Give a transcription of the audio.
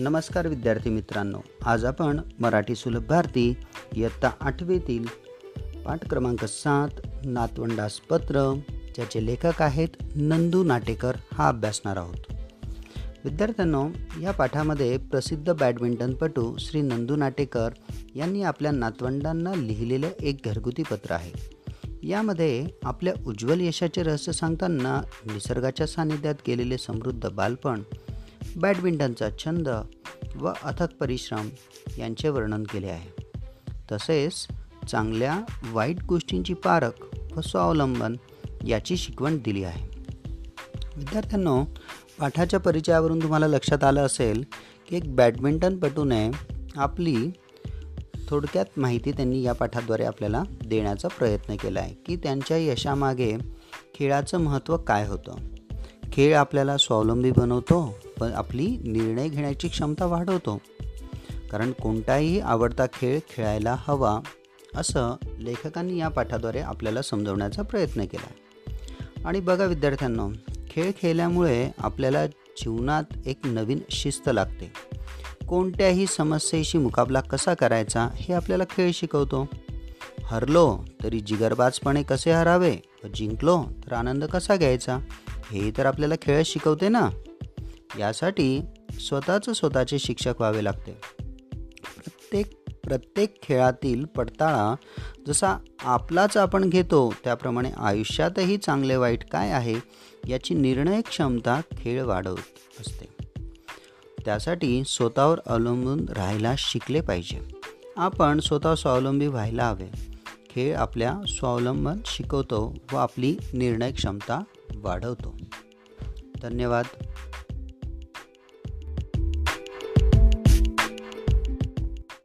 नमस्कार विद्यार्थी मित्रांनो आज आपण मराठी सुलभ भारती इयत्ता आठवीतील पाठ क्रमांक सात नातवंडास पत्र ज्याचे लेखक आहेत नंदू नाटेकर हा अभ्यासणार आहोत. विद्यार्थ्यांनो या पाठामध्ये प्रसिद्ध बॅडमिंटनपटू श्री नंदू नाटेकर यांनी आपल्या नातवंडांना लिहिलेलं एक घरगुती पत्र आहे. यामध्ये आपल्या उज्ज्वल यशाचे रहस्य सांगताना निसर्गाच्या सानिध्यात गेलेले समृद्ध बालपण बॅडमिंटनचा छंद व अथक परिश्रम यांचे वर्णन केले आहे. तसेच चांगल्या वाईट गोष्टींची पारख व स्वावलंबन याची शिकवण दिली आहे. विद्यार्थ्यांनो पाठाच्या परिचयावरून तुम्हाला लक्षात आलं असेल की एक बॅडमिंटनपटूने आपली थोडक्यात माहिती त्यांनी या पाठाद्वारे आपल्याला देण्याचा प्रयत्न केला आहे की त्यांच्या यशामागे खेळाचं महत्त्व काय होतं? खेळ आपल्याला स्वावलंबी बनवतो पण आपली निर्णय घेण्याची क्षमता वाढवतो. कारण कोणताही आवडता खेळ खेळायला हवा असं लेखकांनी या पाठाद्वारे आपल्याला समजवण्याचा प्रयत्न केला. आणि बघा विद्यार्थ्यांनो खेळ खेळल्यामुळे आपल्याला जीवनात एक नवीन शिस्त लागते. कोणत्याही समस्येशी मुकाबला कसा करायचा हे आपल्याला खेळ शिकवतो. हरलो तरी जिगरबाजपणे कसे हरावे व जिंकलो तर आनंद कसा घ्यायचा हे तर आपल्याला खेळ शिकवते ना? यासाठी स्वतःचं स्वतःचे शिक्षक व्हावे लागते. प्रत्येक प्रत्येक खेळातील पडताळा जसा आपलाच आपण घेतो त्याप्रमाणे आयुष्यातही चांगले वाईट काय आहे याची निर्णय क्षमता खेळ वाढवत असते. त्यासाठी स्वतःवर अवलंबून राहायला शिकले पाहिजे. आपण स्वतः स्वावलंबी व्हायला हवे. खेळ आपल्या स्वावलंबन शिकवतो व आपली निर्णय क्षमता वाढवतो. धन्यवाद.